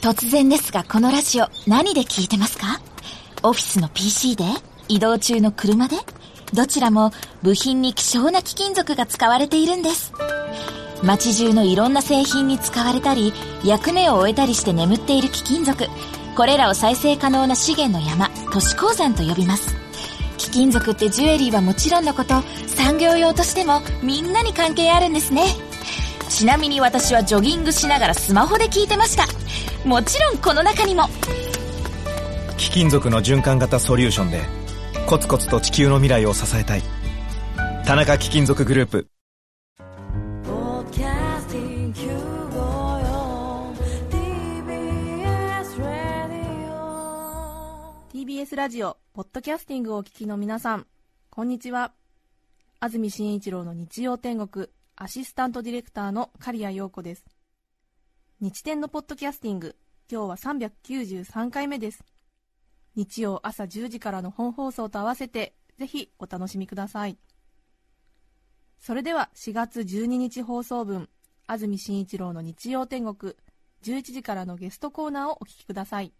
突然ですがこのラジオ何で聞いてますか？オフィスの PC で？移動中の車で？どちらも部品に希少な貴金属が使われているんです。街中のいろんな製品に使われたり役目を終えたりして眠っている貴金属。これらを再生可能な資源の山都市鉱山と呼びます。貴金属ってジュエリーはもちろんのこと産業用としてもみんなに関係あるんですね。ちなみに私はジョギングしながらスマホで聞いてました。もちろんこの中にも。貴金属の循環型ソリューションでコツコツと地球の未来を支えたい。田中貴金属グループ。TBS ラジオポッドキャスティングをお聞きの皆さんこんにちは。安住紳一郎の日曜天国アシスタントディレクターの刈谷陽子です日天のポッドキャスティング。今日は393回目です。日曜朝10時からの本放送と合わせてぜひお楽しみください。それでは4月12日放送分安住紳一郎の日曜天国11時からのゲストコーナーをお聞きください。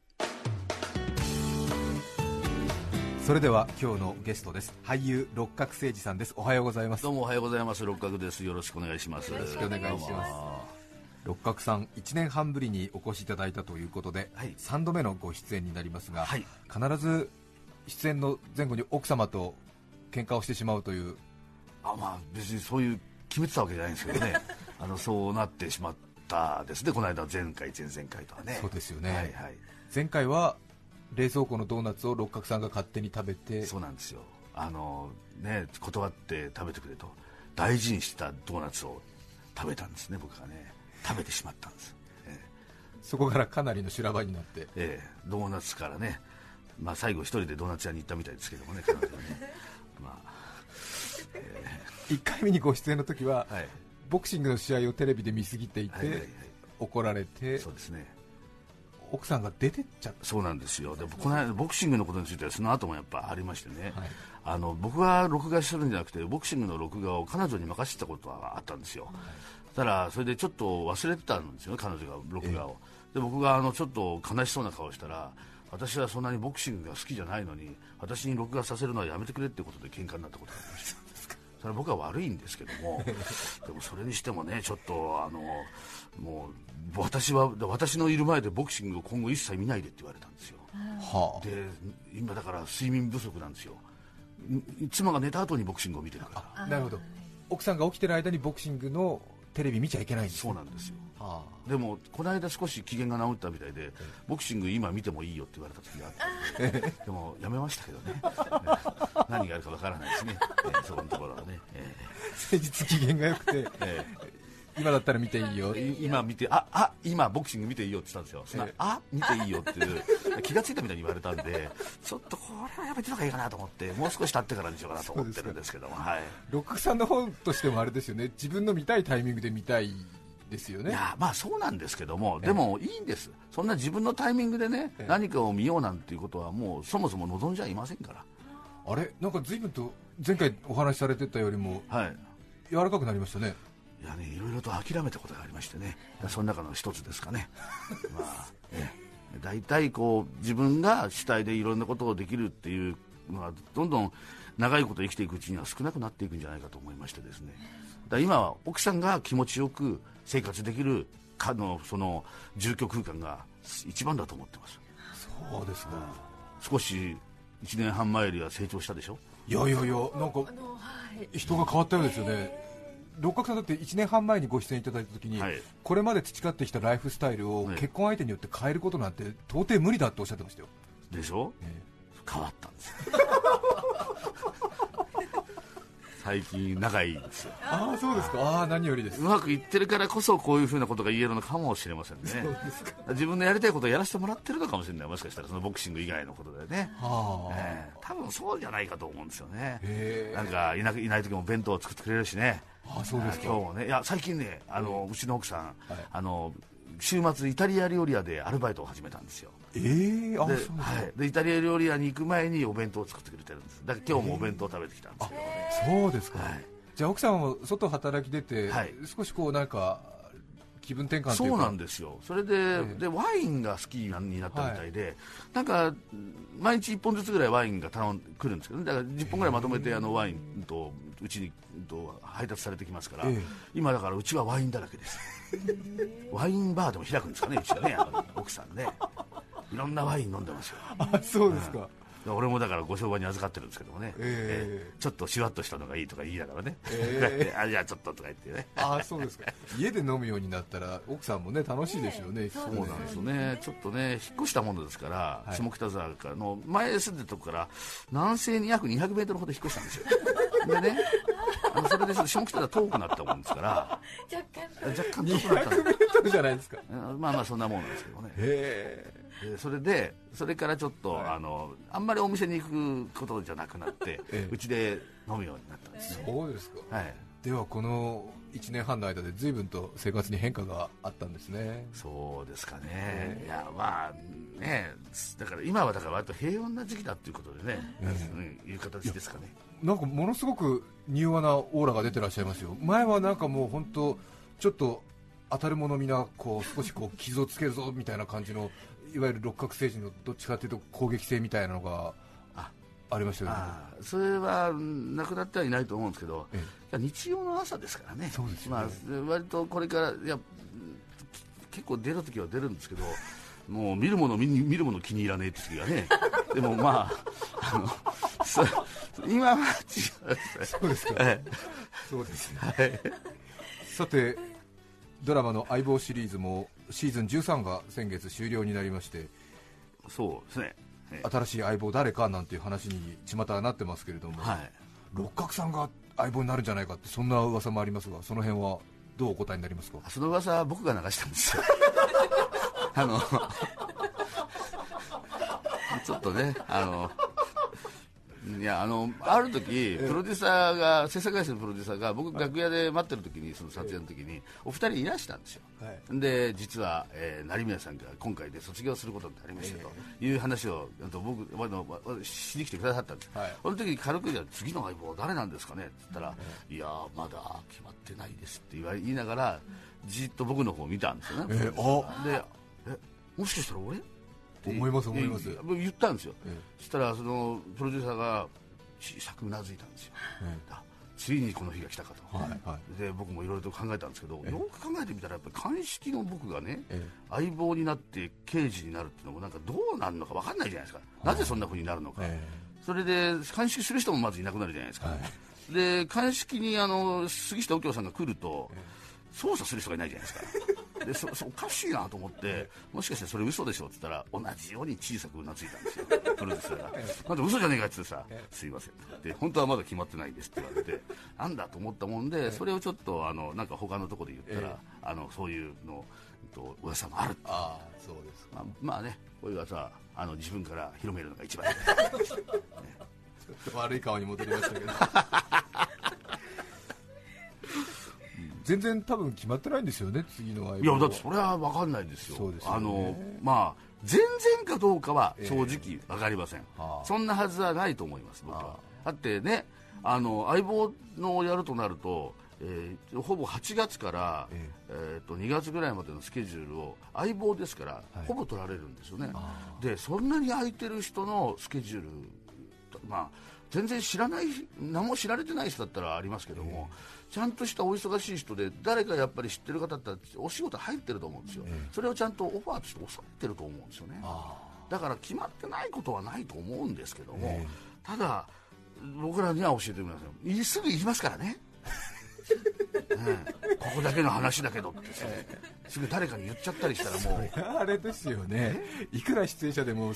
それでは今日のゲストです。俳優六角誠治さんです。おはようございます。どうもおはようございます。六角です。よろしくお願いします。よろしくお願いします六角さん1年半ぶりにお越しいただいたということで、はい、3度目のご出演になりますが、はい、必ず出演の前後に奥様と喧嘩をしてしまうという。あまあ別にそういう決めてたわけじゃないんですけどね。あのそうなってしまったですね。この間前回前々回とはね。そうですよね、はいはい、前回は冷蔵庫のドーナツを六角さんが勝手に食べてそうなんですよ。あのね断って食べてくれと大事にしたドーナツを食べたんですね僕がね食べてしまったんです、えー、そこからかなりの修羅場になって、えー、ドーナツからね、まあ、最後一人でドーナツ屋に行ったみたいですけどもね彼女はね。まあ、えー、1回目にご出演の時は、はい、ボクシングの試合をテレビで見すぎていて、はいはいはい、怒られてそうですね。奥さんが出てっちゃった。そうなんですよ。でこの間ボクシングのことについてはその後もやっぱありましてね、はい、あの僕が録画するんじゃなくてボクシングの録画を彼女に任せたことはあったんですよ、はい、ただそれでちょっと忘れてたんですよ彼女が録画を、えー、で僕があのちょっと悲しそうな顔をしたら私はそんなにボクシングが好きじゃないのに私に録画させるのはやめてくれってことで喧嘩になったことがありました。それは僕は悪いんですけども でもそれにしてもねちょっとあのもう私は私のいる前でボクシングを今後一切見ないでって言われたんですよ、はあ、で今だから睡眠不足なんですよ。妻が寝た後にボクシングを見てるから。なるほど。奥さんが起きてる間にボクシングのテレビ見ちゃいけないんですそうなんですよ、はあ、でもこの間少し機嫌が治ったみたいでボクシング今見てもいいよって言われた時があってでもやめましたけどね。何があるかわからないですね、えー、そこのところはね、えー、先日機嫌が良くて、えー今だったら見ていいよ。今見てああ今ボクシング見ていいよって言ったんですよ、えあ見ていいよっていう。気がついたみたいに言われたんでちょっとこれはやめてた方がいいかなと思ってもう少し経ってからにしようかなと思ってるんですけども、はい、六角さんの本としてもあれですよね。自分の見たいタイミングで見たいですよね。いやまあそうなんですけども、でもいいんです、そんな自分のタイミングでね、何かを見ようなんていうことは、もうそもそも望んじゃいませんから。あれ？なんか随分と前回お話しされてたよりも、はい、柔らかくなりましたね。いやね、いろいろと諦めたことがありましてね、その中の一つですかね、まあね、大体こう自分が主体でいろんなことをできるっていうのは、どんどん長いこと生きていくうちには少なくなっていくんじゃないかと思いましてですね、だ今は奥さんが気持ちよく生活できるかのその住居空間が一番だと思ってます。そうですか、少し1年半前よりは成長したでしょ？いやいやいや、なんか人が変わったようですよね。六角さんだって1年半前にご出演いただいたときに、はい、これまで培ってきたライフスタイルを結婚相手によって変えることなんて到底無理だっておっしゃってましたよ。でしょ、えー、変わったんですよ。最近仲いいですよ。ああそうですか。ああ何よりです。うまくいってるからこそこういうふうなことが言えるのかもしれませんね。自分のやりたいことをやらせてもらってるのかもしれない。もしかしたらそのボクシング以外のことでね、はあ。えー、多分そうじゃないかと思うんですよね。なんかいないない時も弁当を作ってくれるしねあそうです今日もねいや最近ねあの、うちの奥さん、はい、あの週末イタリア料理屋でアルバイトを始めたんですよ。えー、あではい、でイタリア料理屋に行く前にお弁当を作ってくれてるんです。だから今日もお弁当を食べてきたんですけどね、えー、そうですか、はい、じゃあ奥さんは外働き出て、はい、少しこうなんか気分転換そうなんですよ。それでえー、でワインが好きになったみたいで、はい、なんか毎日1本ずつぐらいワインが頼ん来るんですけど、ね、だから10本ぐらいまとめてあのワインとうちにと配達されてきますから、えー、今だからうちはワインだらけです。ワインバーでも開くんですかねうちはね。奥さんね。いろんなワイン飲んでますよ。あそうですか、俺もだからご商売に預かってるんですけどもね、えー、ちょっとしわっとしたのがいいとか言いながらね、えー、あじゃあちょっととか言ってね。あそうですか。家で飲むようになったら奥さんもね楽しいでしょうね、そうなんですよね。ちょっとね引っ越したものですから、はい、下北沢からの前住んでるとこから南西に約200メートルほど引っ越したんですよ。でねあのそれで下北沢遠くなったもんですから若干 若干遠くなった。200メートルじゃないですか。まあまあそんなもんなんですけどね。へえそれでそれからちょっと、はい、あのあんまりお店に行くことじゃなくなって うち、で飲むようになったんですね。そうですか、はい、ではこの1年半の間で随分と生活に変化があったんですね。そうですかね、えー、いやまあねだから今はだから割と平穏な時期だということでね、うん、いう形ですかね。なんかものすごく柔和なオーラが出てらっしゃいますよ。前はなんかもう本当ちょっと当たるものみなこう少しこう傷をつけるぞみたいな感じのいわゆる六角星人のどっちかというと攻撃性みたいなのがありましたよね。それはなくなってはいないと思うんですけど、ええ、日曜の朝ですからね、そうですね。まあ、割とこれからいや結構出るときは出るんですけど、もう見るもの見見るもの気に入らねえって時はね、でもまあ、あの今は違う、そうですか、そうですね、はい、さて、ドラマの相棒シリーズもシーズン13が先月終了になりましてそうですね、新しい相棒誰かなんていう話に巷はなってますけれども、はい、六角さんが相棒になるんじゃないかってそんな噂もありますがその辺はどうお答えになりますか？その噂は僕が流したんですよ。あの ちょっとねあのいやあのある時プロデューサーが制作会社のプロデューサーが僕楽屋で待ってる時にその撮影の時にお二人いらしたんですよ、はい、で実は、えー、成宮さんが今回で卒業することになりましたという話を僕あのしに来てくださったんです、はい、その時に軽くじゃ次の相棒誰なんですかねって言ったら、いやまだ決まってないですって言わ言いながらじっと僕の方を見たんですよね、えー、でえもしかしたら俺？思います思います。言ったんですよ、ええ、そしたらそのプロデューサーが小さくうなずいたんですよ、ええ、ついにこの日が来たかと、はいはい、で僕もいろいろと考えたんですけど、よく考えてみたらやっぱり鑑識の僕がね、相棒になって刑事になるっていうのもなんかどうなるのか分かんないじゃないですか、なぜそんなふうになるのか、それで鑑識する人もまずいなくなるじゃないですか、はい、で鑑識にあの杉下右京さんが来ると、捜査する人がいないじゃないですかでそ そおかしいなと思ってもしかしてそれ嘘でしょって言ったら同じように小さくうなずいたんですよ。プロデューサーが「なんで嘘じゃねえか」って言ってさ「すいません」って本当はまだ決まってないですって言われてなんだと思ったもんでそれをちょっとあのなんか他のところで言ったら、あのそういうのと噂もあるああそうですまあ、まあねこういう噂あの自分から広めるのが一番いい、ね、ちょっと悪い顔に戻りましたけど全然多分決まってないんですよね、次のいやだってそれは分かんないですよ、ね、あのまあ、全然かどうかは正直分かりません、えー、そんなはずはないと思います、僕は。だってね、あの相棒のやるとなると、えー、ほぼ8月から、えー、えーと2月ぐらいまでのスケジュールを相棒ですから、はい、ほぼ取られるんですよね、でそんなに空いてる人のスケジュール、まあ、全然知らない、何も知られてない人だったらありますけども、えーちゃんとしたお忙しい人で誰かやっぱり知ってる方だったらお仕事入ってると思うんですよ、それをちゃんとオファーとして抑えてると思うんですよね。だから決まってないことはないと思うんですけども、ただ僕らには教えてくださいすぐ言いますからね。うん、ここだけの話だけどって。すぐ誰かに言っちゃったりしたらもう。あれですよね。いくら出演者でも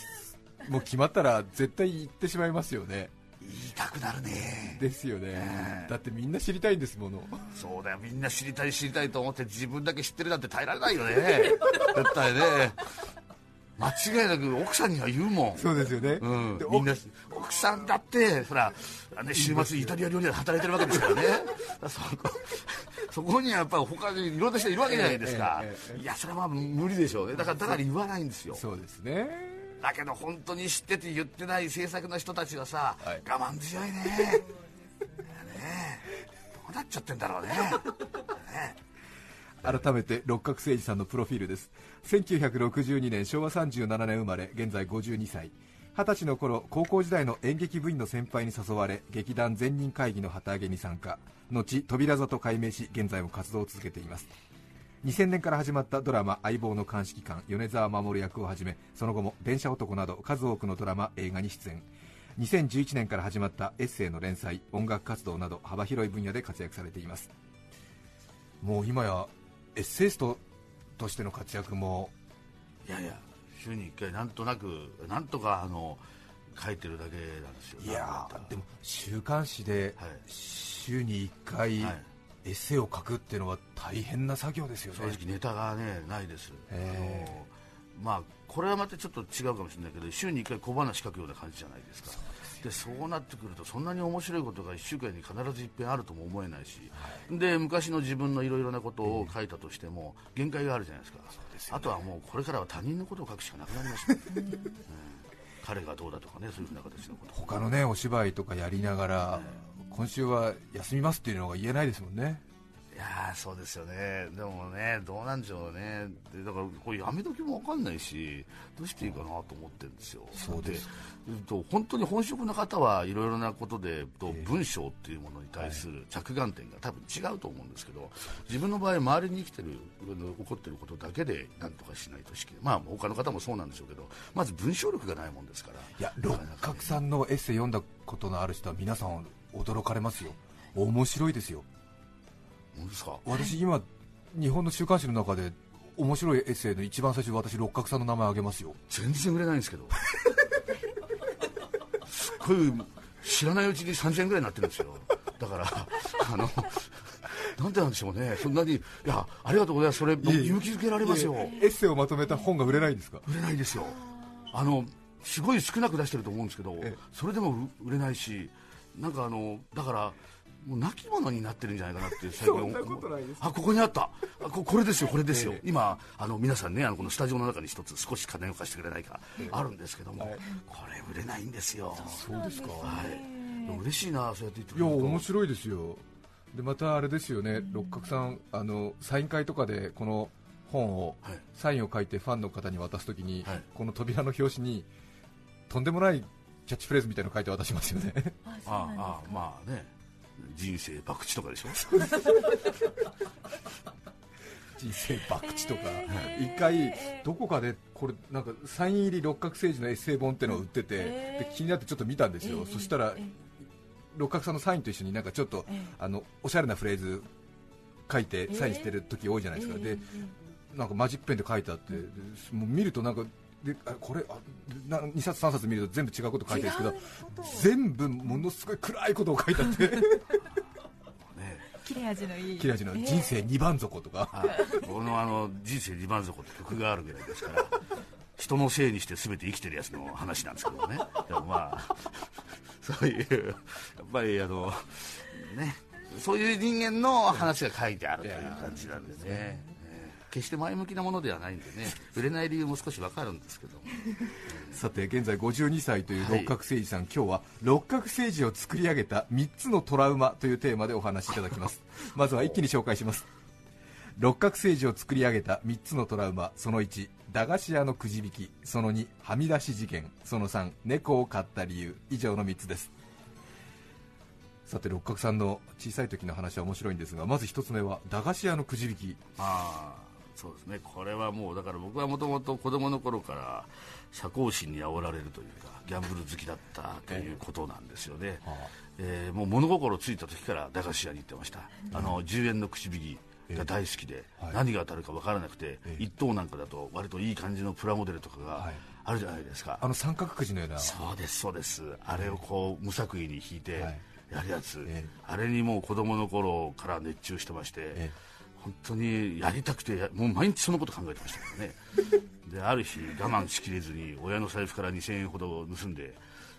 もう決まったら絶対言ってしまいますよね言いたくなるね。ですよね、だってみんな知りたいんですもの。そうだよ。みんな知りたい知りたいと思って自分だけ知ってるなんて耐えられないよね。絶対ね。間違いなく奥さんには言うもん。そうですよね、うん、みんな奥さんだってほら、ね、週末イタリア料理で働いてるわけですからね。そこそこにはやっぱり他にいろんな人いるわけじゃないですか、えええ、いやそれは無理でしょうね。だからだから言わないんですよ。そうですねだけど本当に知ってて言ってない制作の人たちはさ、はい、我慢強いね。ねどうなっちゃってんだろうね。ね改めて六角誠治さんのプロフィールです。1962年昭和37年生まれ現在52歳。二十歳の頃高校時代の演劇部員の先輩に誘われ劇団全人会議の旗揚げに参加。後扉座と改名し現在も活動を続けています2000年から始まったドラマ「相棒の鑑識官」米沢守役をはじめその後も「電車男」など数多くのドラマ映画に出演。2011年から始まったエッセイの連載音楽活動など幅広い分野で活躍されています。もう今やエッセイストとしての活躍もいやいや週に1回なんとなくなんとかあの書いてるだけなんですよ。いやでも週刊誌で週に1回、はい、エッセイを書くっていうのは大変な作業ですよね。正直ネタがねないです、えー、まあこれはまたちょっと違うかもしれないけど週に1回小話書くような感じじゃないですか。でそうなってくるとそんなに面白いことが1週間に必ずいっぺんあるとも思えないし、はい、で昔の自分のいろいろなことを書いたとしても限界があるじゃないですか、すね、あとはもうこれからは他人のことを書くしかなくなりますね、うん、彼がどうだとかねそういうふうな形のこと。他のねお芝居とかやりながら、今週は休みますっていうのが言えないですもんね。いやそうですよね、でもね、どうなんでしょうね、でだからこれ、やめ時も分かんないし、どうしていいかなと思ってるんですよ。そうです。と本当に本職の方はいろいろなことでと文章っていうものに対する着眼点が多分違うと思うんですけど自分の場合周りに生きてる起こってることだけで何とかしないとしまあ他の方もそうなんでしょうけどまず文章力がないもんですから。いや六角さんのエッセイ読んだことのある人は皆さん驚かれますよ。面白いですよ。私今日本の週刊誌の中で面白いエッセイの一番最初私六角さんの名前あげますよ。全然売れないんですけど。すっごい知らないうちに3000円ぐらいになってるんですよ。だからあのなんでなんでしょうね。そんなにいやありがとうございます。それ勇気づけられますよ。エッセイをまとめた本が売れないんですか？売れないですよ。あのすごい少なく出してると思うんですけどそれでも売れないしなんかあのだからもう亡き者になってるんじゃないかなって最近思あここにあった。あここれですよこれですよ、えー、今あの皆さんねあのこのスタジオの中に一つ少し金を貸してくれないか、えー、あるんですけども、はい、これ売れないんですよ。そうですかはい。嬉しいなそうやって言ってくれると。いや面白いですよ。でまたあれですよね六角さんあのサイン会とかでこの本を、はい、サインを書いてファンの方に渡すときに、はい、この扉の表紙にとんでもないキャッチフレーズみたいなの書いて渡しますよね。ああまあね。人生博打とかでしょ？人生博打とか、一回どこかでこれなんかサイン入り六角政治のエッセイ本ってのを売ってて、で気になってちょっと見たんですよ、そしたら六角さんのサインと一緒になんかちょっとあのおしゃれなフレーズ書いてサインしてる時多いじゃないですか、でなんかマジックペンで書いてあって、もう見るとなんかでこれあな2冊3冊見ると全部違うこと書いてるんですけど全部ものすごい暗いことを書いてあって。切れ味のいい。切れ味の人生二番底とか、僕のあの人生二番底って曲があるぐらいですから人のせいにして全て生きてるやつの話なんですけどね。でもまあそういうやっぱりあのねそういう人間の話が書いてあるという感じなんですね。決して前向きなものではないんでね。売れない理由も少し分かるんですけど。さて現在52歳という六角誠治さん、はい、今日は六角誠治を作り上げた3つのトラウマというテーマでお話しいただきます。まずは一気に紹介します。六角誠治を作り上げた3つのトラウマ。その1駄菓子屋のくじ引き。その2はみ出し事件。その3猫を飼った理由。以上の3つです。さて六角さんの小さい時の話は面白いんですがまず1つ目は駄菓子屋のくじ引き。ああそうですね。これはもうだから僕はもともと子供の頃から社交心に煽られるというかギャンブル好きだったということなんですよね、えー、えー、もう物心ついた時から駄菓子屋に行ってました、あの10円の口引きが大好きで、えー、何が当たるか分からなくて、えー、1等なんかだと割といい感じのプラモデルとかがあるじゃないですか、あの三角くじのような。そうですそうです。あれをこう無作為に引いてやるやつ、あれにもう子供の頃から熱中してまして、本当にやりたくてもう毎日そのこと考えてましたからね。である日我慢しきれずに親の財布から2000円ほど盗んで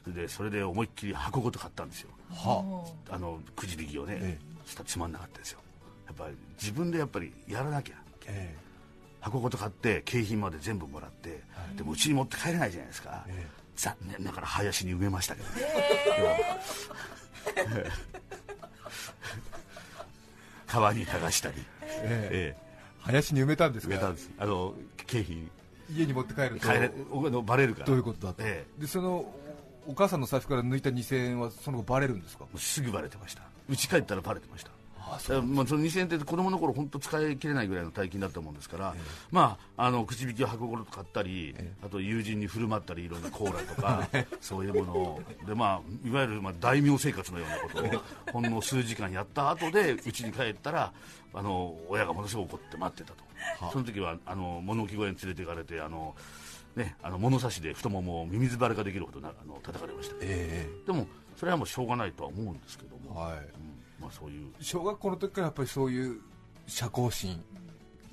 でそれで思いっきり箱ごと買ったんですよ、はあ、あのくじ引きをね、ええ、したらつまんなかったですよ。やっぱり自分でやっぱりやらなきゃ、ええ、箱ごと買って景品まで全部もらって、はい、でもうちに持って帰れないじゃないですか、え、残念ながら林に埋めましたけどね、川に流したり、ええ。林に埋めたんですか？埋めたんです。あの経費。家に持って帰ると。帰れあのバレるから。どういうことだと、えでそのお母さんの財布から抜いた2000円はその後バレるんですか？もうすぐバレてました。家帰ったらバレてましたまあ、その2000円って子供の頃本当使い切れないぐらいの大金だったもんですから、まあ、あの口引きを箱ごと買ったり、あと友人に振る舞ったりいろんなコーラとか そういうものを。で、まあ、いわゆるまあ大名生活のようなことをほんの数時間やった後で家に帰ったらあの親がものすごく怒って待ってたと、その時はあの物置小屋に連れて行かれてあの、ね、あの物差しで太ももをミミズバレができるほどなあの叩かれました、え。でもそれはもうしょうがないとは思うんですけども、はい。うんまあ、そういう。小学校の時からやっぱりそういう社交心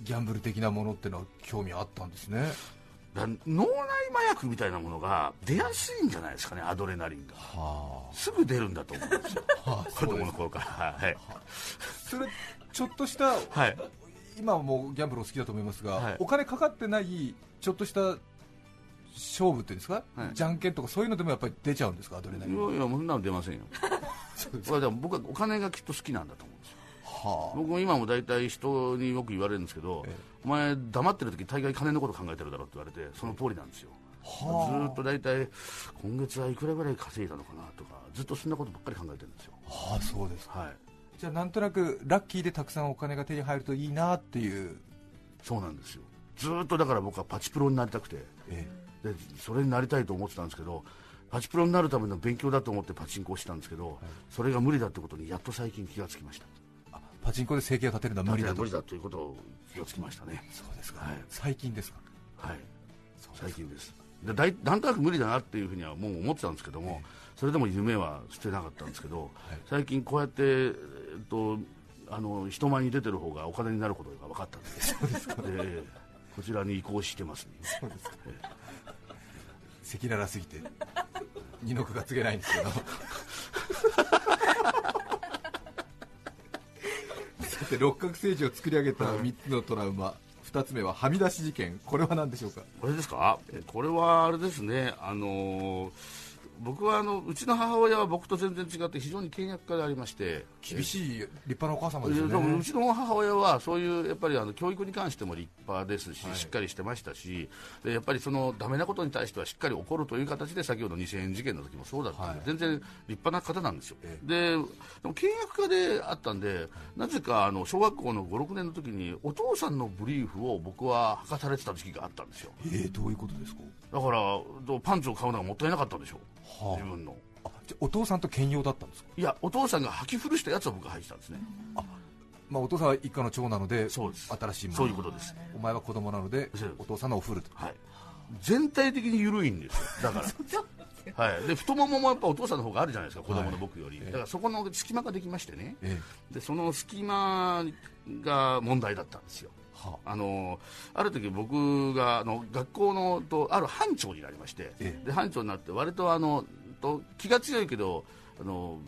ギャンブル的なものってのは興味あったんですね。だ脳内麻薬みたいなものが出やすいんじゃないですかね、アドレナリンが。はすぐ出るんだと思うんですよ、あ子供の頃から。はい、それちょっとしたはい、今はもうギャンブルお好きだと思いますが、はい。お金かかってないちょっとした勝負っていうんですか、はい。じゃんけんとかそういうのでもやっぱり出ちゃうんですかアドレナリン。いやいや、そんなの出ませんよ、これでも僕はお金がきっと好きなんだと思うんですよ、は僕も今も大体人によく言われるんですけど、ええ。お前、黙ってる時大概金のこと考えてるだろって言われて、その通りなんですよ。ずーっと大体今月はいくらぐらい稼いだのかなとかずっとそんなことばっかり考えてるんですよ、あ、はあ、そうですか。はい、じゃあなんとなくラッキーでたくさんお金が手に入るといいなっていう、そうなんですよ。ずーっとだから僕はパチプロになりたくて。え。でそれになりたいと思ってたんですけどパチプロになるための勉強だと思ってパチンコをしたんですけど、それが無理だってことにやっと最近気がつきましたあパチンコで生計を立てるのは無理だと。無理だということを気がつきましたね。そうですか、はい。最近ですか？はい。最近です。でだいなんとなく無理だなっていうふうにはもう思ってたんですけども、それでも夢は捨てなかったんですけど、最近こうやって、えっと、あの人前に出てる方がお金になることが分かったんでそうですか、でこちらに移行してます、ね、そうですか。赤裸々すぎて二の句が告げないんですけど。さて六角星児を作り上げた3つのトラウマ。2つ目ははみ出し事件。これは何でしょうか？これですか？これはあれですね。あの僕はあのうちの母親は僕と全然違って非常に倹約家でありまして。厳しい立派なお母様いですよねやでもうちの母親はそういうやっぱりあの教育に関しても立派ですし、はい。しっかりしてましたしでやっぱりそのダメなことに対してはしっかり怒るという形で先ほど2000円事件の時もそうだったんで、はい。全然立派な方なんですよ、えででも倹約家であったんでなぜかあの小学校の56年の時にお父さんのブリーフを僕は履かされてた時期があったんですよ。えー、どういうことですか？だからパンツを買うのがもったいなかったんでしょう、はあ。自分の。あじゃあお父さんと兼用だったんですか、いやお父さんが履き古したやつを僕が履いてたんですね。まあ、お父さんは一家の長なのでそうです。新しいもの。そういうことです。お前は子供なのでお父さんのお古と。はい、全体的に緩いんですよ、だから、はい、で太もももやっぱお父さんの方があるじゃないですか、子供の僕より、ええ。だからそこの隙間ができましてね、え。でその隙間が問題だったんですよ。あのある時僕があの学校のとある班長になりまして、ええ。で班長になって割とあのと気が強いけどあの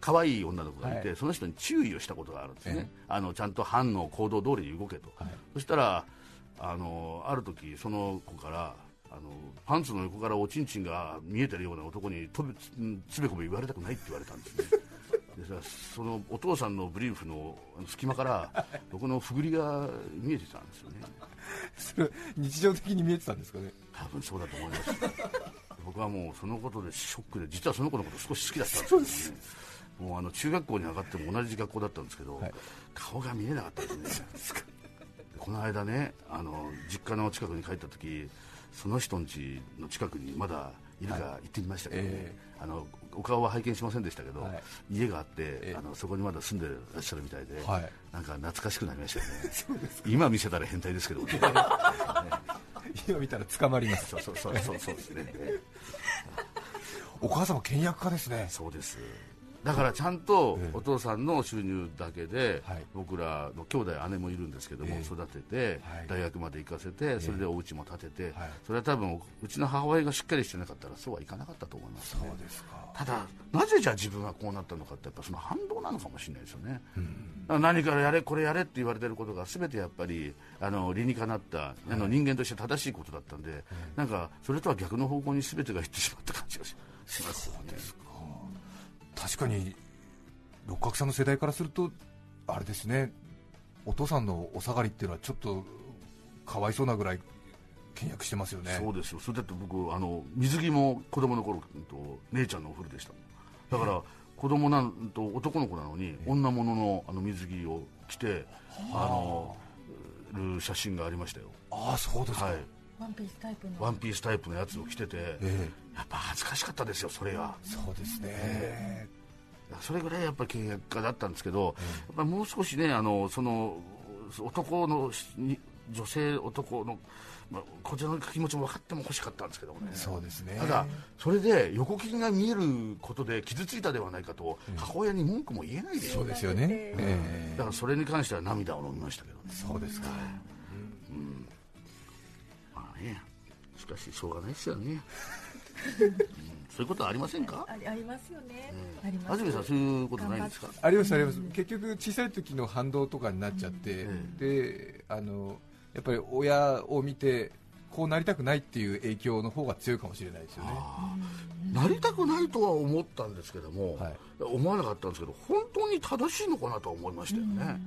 可愛い女の子がいて、はい。その人に注意をしたことがあるんですね、えあのちゃんと班の行動通りに動けと、はい。そしたらあのある時その子からあのパンツの横からおちんちんが見えてるような男にとつべこべ言われたくないって言われたんですねでさそのお父さんのブリーフの隙間から 僕のふぐりが見えてたんですよね。それ日常的に見えてたんですかね？多分そうだと思います。僕はもうそのことでショックで実はその子のこと少し好きだったんですけどねもうあの中学校に上がっても同じ学校だったんですけど、はい。顔が見えなかったですね。この間ねあの実家の近くに帰った時その人ん家の近くにまだいるか行ってみましたけどね、え。あのお顔は拝見しませんでしたけど、はい。家があって、えあのそこにまだ住んでらっしゃるみたいで、はい。なんか懐かしくなりましたよね。今見せたら変態ですけど。ね 今見たら捕まります。そうそうそうそうですね。お母様倹約家ですね。そうですだからちゃんとええ。お父さんの収入だけで、はい。僕らの兄弟姉もいるんですけども、ええ。育てて、はい。大学まで行かせてそれでお家も建てて、はい。それは多分うちの母親がしっかりしてなかったらそうはいかなかったと思います、ね、そうですか。ただなぜじゃあ自分がこうなったのかってやっぱその反動なのかもしれないですよね、だから何からやれこれやれって言われてることが全てやっぱりあの理にかなった、あの人間として正しいことだったんで、なんかそれとは逆の方向に全てがいってしまった感じがししますよね確かに六角さんの世代からするとあれですねお父さんのお下がりっていうのはちょっとかわいそうなぐらい倹約してますよね。そうですよ。それだって僕あの水着も子供の頃と姉ちゃんのお風呂でした。だから子供なんと男の子なのに女物のあの水着を着てあ。のる写真がありましたよ。ああそうですか、はい。ワンピースタイプの。ワンピースタイプのやつを着てて、えやっぱ恥ずかしかったですよそれがそうですね、えー、それぐらいやっぱり倹約家だったんですけど、やっぱもう少しねあのその男の女性男のまあ、こちらの気持ちも分かっても欲しかったんですけどもね。そうですね。ただそれで横切りが見えることで傷ついたではないかと、母親に文句も言えないでしょ、う。そうですよね、えー、だからそれに関しては涙を飲みましたけどね。そうですか、うん、まあね。しかししょうがないですよねそういうことはありませんか？ありますよね、うん、あります。安住さんそういうことないんですか？ありますあります。結局小さい時の反動とかになっちゃって、うん、であのやっぱり親を見てこうなりたくないっていう影響の方が強いかもしれないですよね。なりたくないとは思ったんですけども、はい、思わなかったんですけど本当に正しいのかなとは思いましたよね。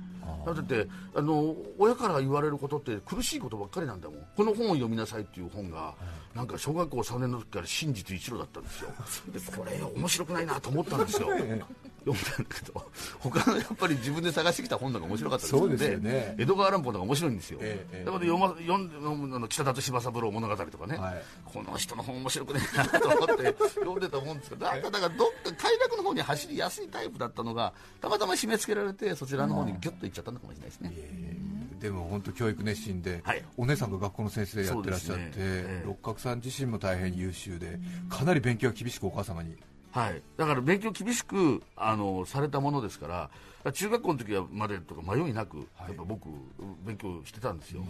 だってあの親から言われることって苦しいことばっかりなんだもん。この本を読みなさいっていう本が、なんか小学校3年の時から真実一路だったんですよ。でこれ面白くないなと思ったんですよ 読んだんだけど他のやっぱり自分で探してきた本のが面白かったですのでね、江戸川乱歩のが面白いんですよ、ええ、だから読,、ま、読んあの北里柴三郎物語とかね、はい、この人の本面白くねえなと思って読んでたもんですけどなんかだからどっか快楽の方に走りやすいタイプだったのがたまたま締め付けられてそちらの方にギュッといっちゃったのかもしれないですね。でも本当教育熱心で、はい、お姉さんが学校の先生やってらっしゃって、ねえー、六角さん自身も大変優秀で、かなり勉強が厳しくお母様に。はい、だから勉強厳しくあのされたものですから中学校の時はまでとか迷いなく、やっぱ僕勉強してたんですよ、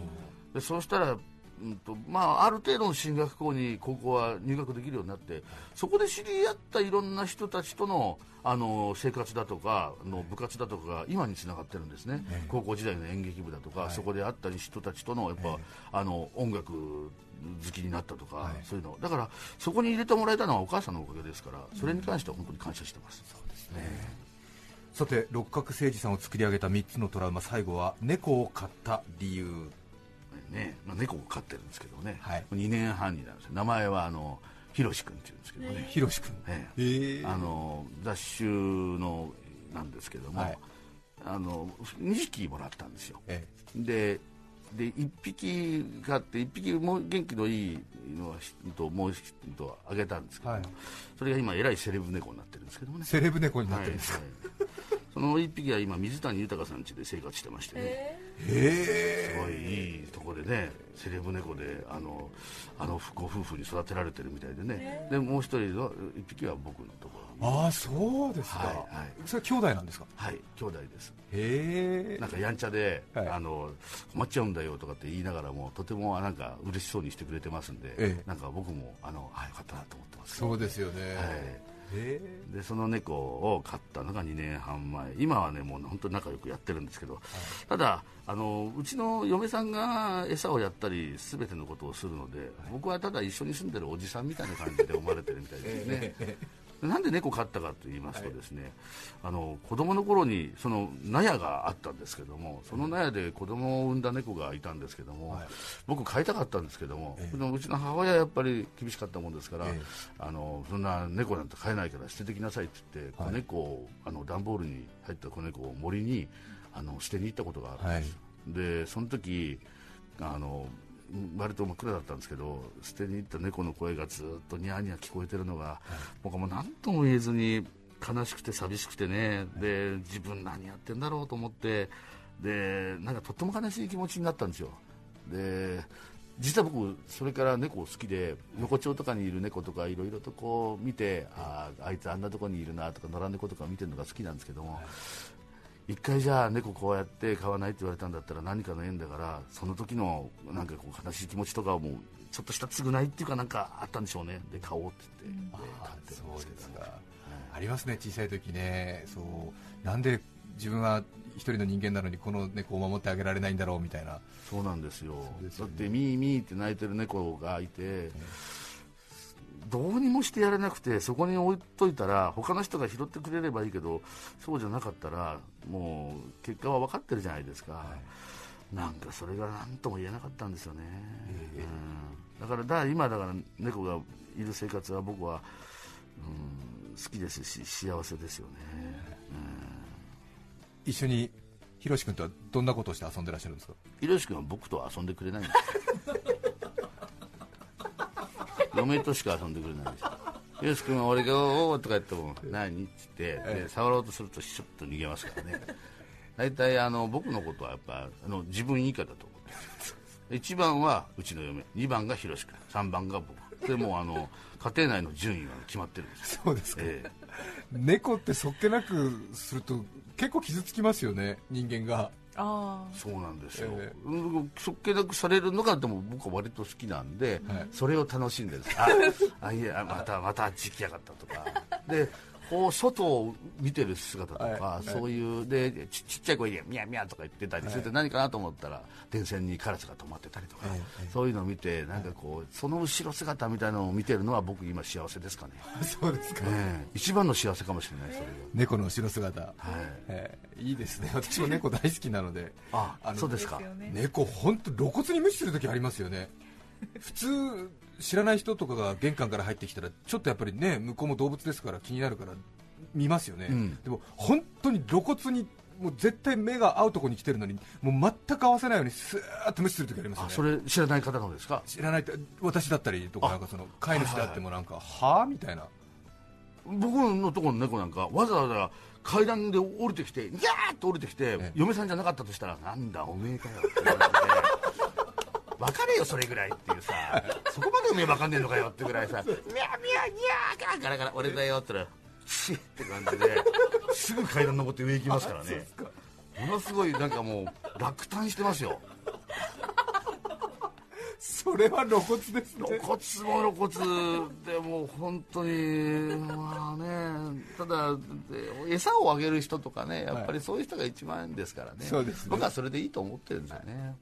でそうしたらうんとまあ、ある程度の進学校に高校は入学できるようになってそこで知り合ったいろんな人たちとのあの生活だとかの部活だとか今につながってるんですね、高校時代の演劇部だとか、はい、そこで会った人たちとのやっぱ、あの音楽好きになったとか、はい、そういうの。だからそこに入れてもらえたのはお母さんのおかげですからそれに関しては本当に感謝してます。そうですね。さて六角誠治さんを作り上げた3つのトラウマ最後は猫を飼った理由ね、まあ、猫を飼ってるんですけどね、はい、2年半になるんです名前はあのひろし君っていうんですけどね。ひろし君、ええ。あの雑種のなんですけども、はい、あの2匹もらったんですよ、ええ、でで1匹飼って1匹もう元気のいいのともう1匹とあげたんですけど、はい、それが今えらいセレブ猫になってるんですけどもね。セレブ猫になってるんですか、はいその1匹は今水谷豊さん家で生活してましてね、えー、すごいいいとこでねセレブ猫であのあのご夫婦に育てられてるみたいでね、でもう一人の1匹は僕のところ。ああそうですか、はいはい、それは兄弟なんですか？はい兄弟です。へえ。なんかやんちゃで、はい、あの困っちゃうんだよとかって言いながらもとてもなんか嬉しそうにしてくれてますんで、ええ、なんか僕もあのあよかったなと思ってます、そうですよね、はいでその猫を飼ったのが2年半前。今はねもう本当に仲良くやってるんですけど、はい、ただあのうちの嫁さんが餌をやったり全てのことをするので、はい、僕はただ一緒に住んでるおじさんみたいな感じで思われてるみたいですねなんで猫飼ったかと言いますとですね、はい、あの子供の頃にその納屋があったんですけどもその納屋で子供を産んだ猫がいたんですけども、はい、僕飼いたかったんですけども、えうちの母親はやっぱり厳しかったもんですから、え、あのそんな猫なんて飼えないから捨ててきなさいって言って、子猫をあの段ボールに入った子猫を森にあの捨てに行ったことがあるんです、でその時あの割と真っ暗だったんですけど捨てに行った猫の声がずっとニャーニャー聞こえてるのが、はい、僕はもう何とも言えずに悲しくて寂しくてね、で自分何やってんだろうと思って。でなんかとっても悲しい気持ちになったんですよ。で実は僕それから猫好きで横丁とかにいる猫とかいろいろとこう見てああいつあんなとこにいるなとか野良猫とか見てるのが好きなんですけども、一回じゃあ猫こうやって飼わないって言われたんだったら何かの縁だからその時のなんかこう悲しい気持ちとかをもうちょっとした償いっていうかなんかあったんでしょうね。で買おうって言って、うん、飼ってるんですけど、ね、ありますね小さい時ね。そうなんで自分は一人の人間なのにこの猫を守ってあげられないんだろうみたいなそうなんですよ、ね、だってミーミーって泣いてる猫がいて、どうにもしてやれなくてそこに置いといたら他の人が拾ってくれればいいけどそうじゃなかったらもう結果は分かってるじゃないですか、はい、なんかそれが何とも言えなかったんですよね、えー、うん、だからだ今だから猫がいる生活は僕は、うん、好きですし幸せですよね、うん、一緒にひろし君とはどんなことをして遊んでらっしゃるんですか？ひろし君は僕とは遊んでくれないんです 嫁としか遊んでくれないんですよ。ひろし君は俺がおおとか言っても何？って言って、触ろうとするとシュッと逃げますからね。大体あの僕のことはやっぱあの自分以下だと思って1番はうちの嫁。2番がひろし君。3番が僕。でもあの家庭内の順位は決まってるんですそうですか、えー、猫ってそっけなくすると結構傷つきますよね人間が。あそうなんですよ、えー、そっけなくされるのがでも僕は割と好きなんで、はい、それを楽しんでるああいやまたまたあっち来やがったとか。でこう外を見てる姿とか、はい、そういうでちちっちゃい声で「ミャミャ」とか言ってたりすると何かなと思ったら電線にカラスが止まってたりとか、はい、そういうのを見てなんかこうその後ろ姿みたいなのを見てるのは僕今幸せですかね。そうですか、ね、一番の幸せかもしれないそれが。猫の後ろ姿、はい。えー、いいですね。私も猫大好きなので。ああそうですか。猫本当露骨に無視する時ありますよね普通知らない人とかが玄関から入ってきたらちょっとやっぱりね向こうも動物ですから気になるから見ますよね、うん、でも本当に露骨にもう絶対目が合うところに来てるのにもう全く合わせないようにスーッと無視するときありますよね。それ知らない方のですか？知らない私だったりとかなんかその飼い主であってもなんかはあみたいな。僕のところの猫なんかわざわざ階段で降りてきてギャーッと降りてきて、嫁さんじゃなかったとしたらなんだおめえかよって言われて分かれよそれぐらいっていうさ。そこまでおめえ分かんねえのかよってぐらいさ「ミャミャニャーガラガラ俺だよ」って言ったら「チッ」って感じですぐ階段登って上行きますからね。ものすごいなんかもう落胆してますよ。それは露骨ですね。露骨も露骨でも本当にまあね。ただ餌をあげる人とかねやっぱりそういう人が一番ですからね。はい、ね。僕はそれでいいと思ってるんですよね、はい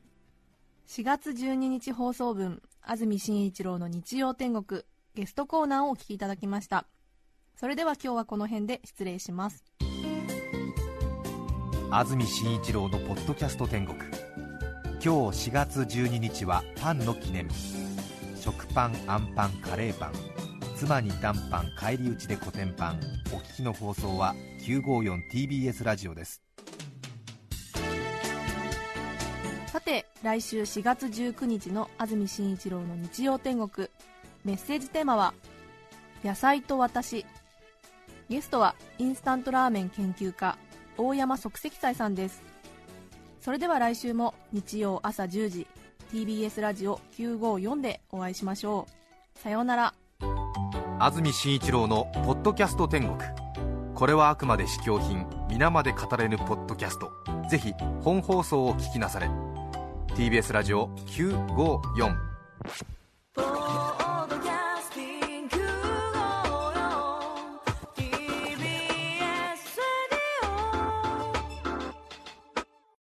4月12日放送分安住紳一郎の日曜天国ゲストコーナーをお聞きいただきました。それでは今日はこの辺で失礼します。安住紳一郎のポッドキャスト天国。今日4月12日はパンの記念。日食パンあんパンカレーパン。妻にンパン返り討ちでコテンパンお聞きの放送は 954TBS ラジオです。さて来週4月19日の安住紳一郎の日曜天国。メッセージテーマは「野菜と私」ゲストはインスタントラーメン研究家大山即席斎さんです。それでは来週も日曜朝10時 TBS ラジオ954でお会いしましょう。さようなら。安住紳一郎の「ポッドキャスト天国」これはあくまで試供品皆まで語れぬポッドキャスト。ぜひ本放送を聞きなされ。TBS ラジオ954